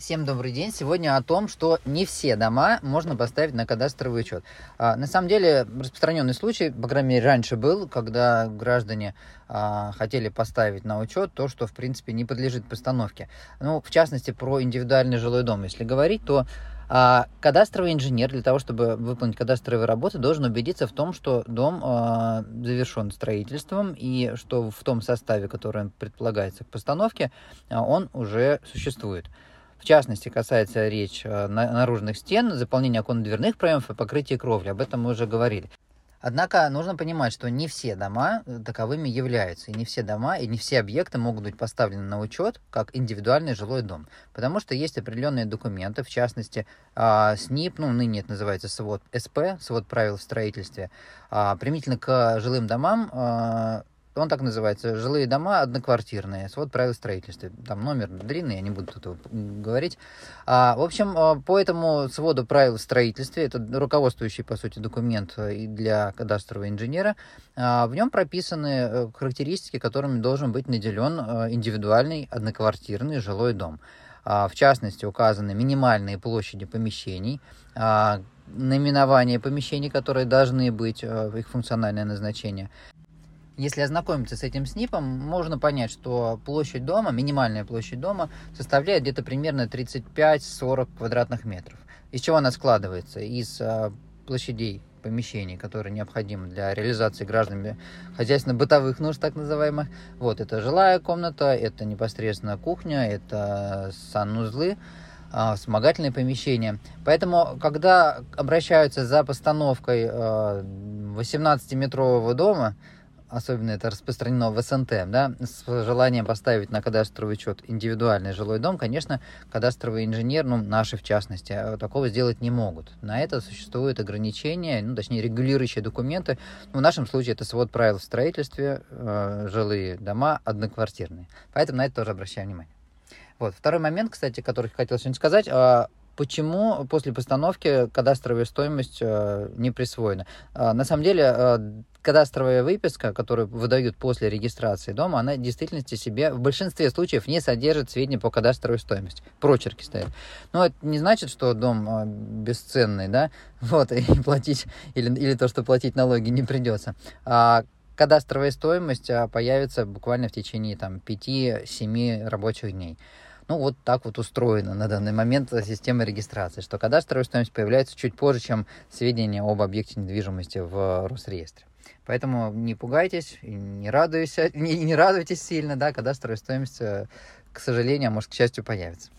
Всем добрый день. Сегодня о том, что не все дома можно поставить на кадастровый учет. А, на самом деле, распространенный случай, по крайней мере, раньше был, когда граждане а, хотели поставить на учет то, что, в принципе, не подлежит постановке. Ну, в частности, про индивидуальный жилой дом, если говорить, то а, кадастровый инженер для того, чтобы выполнить кадастровые работы, должен убедиться в том, что дом завершен строительством и что в том составе, который предполагается к постановке, он уже существует. В частности, касается речь э, наружных стен, заполнения оконно-дверных проемов и покрытия кровли. Об этом мы уже говорили. Однако нужно понимать, что не все дома э, таковыми являются, и не все дома, и не все объекты могут быть поставлены на учет как индивидуальный жилой дом, потому что есть определенные документы, в частности, а, СНИП, ну, ныне это называется свод СП, свод правил в строительстве, а, примительно к жилым домам а, он так называется, жилые дома одноквартирные, свод правил строительства. Там номер длинный, я не буду тут говорить. А, в общем, а, по этому своду правил в строительстве, это руководствующий, по сути, документ э, для кадастрового инженера, а, в нем прописаны э, характеристики, которыми должен быть наделен э, индивидуальный одноквартирный жилой дом. А, в частности, указаны минимальные площади помещений, наименование помещений, которые должны быть, их функциональное назначение, если ознакомиться с этим СНИПом, можно понять, что площадь дома, минимальная площадь дома, составляет где-то примерно 35-40 квадратных метров. Из чего она складывается? Из а, площадей помещений, которые необходимы для реализации гражданами хозяйственно-бытовых нужд, так называемых. Вот, это жилая комната, это непосредственно кухня, это санузлы, а, вспомогательные помещения. Поэтому, когда обращаются за постановкой 18-метрового а, дома, особенно это распространено в СНТ, да, с желанием поставить на кадастровый учет индивидуальный жилой дом, конечно, кадастровый инженер, ну, наши в частности, а, такого сделать не могут. На это существуют ограничения, ну, точнее, регулирующие документы. Ну, в нашем случае это свод правил в строительстве, э, жилые дома одноквартирные. Поэтому на это тоже обращаем внимание. Вот. Второй момент, кстати, который хотел сегодня сказать, э, почему после постановки кадастровая стоимость э, не присвоена. Э, на самом деле, э, кадастровая выписка, которую выдают после регистрации дома, она в действительности себе в большинстве случаев не содержит сведения по кадастровой стоимости. Прочерки стоят. Но это не значит, что дом э, бесценный, да, вот, и платить, или, или то, что платить налоги не придется. А кадастровая стоимость а, появится буквально в течение там 5-7 рабочих дней. Ну, вот так вот устроена на данный момент система регистрации, что кадастровая стоимость появляется чуть позже, чем сведения об объекте недвижимости в Росреестре. Поэтому не пугайтесь, не, радуйся, не, не радуйтесь сильно, да, кадастровая стоимость, э, к сожалению, а может, к счастью, появится.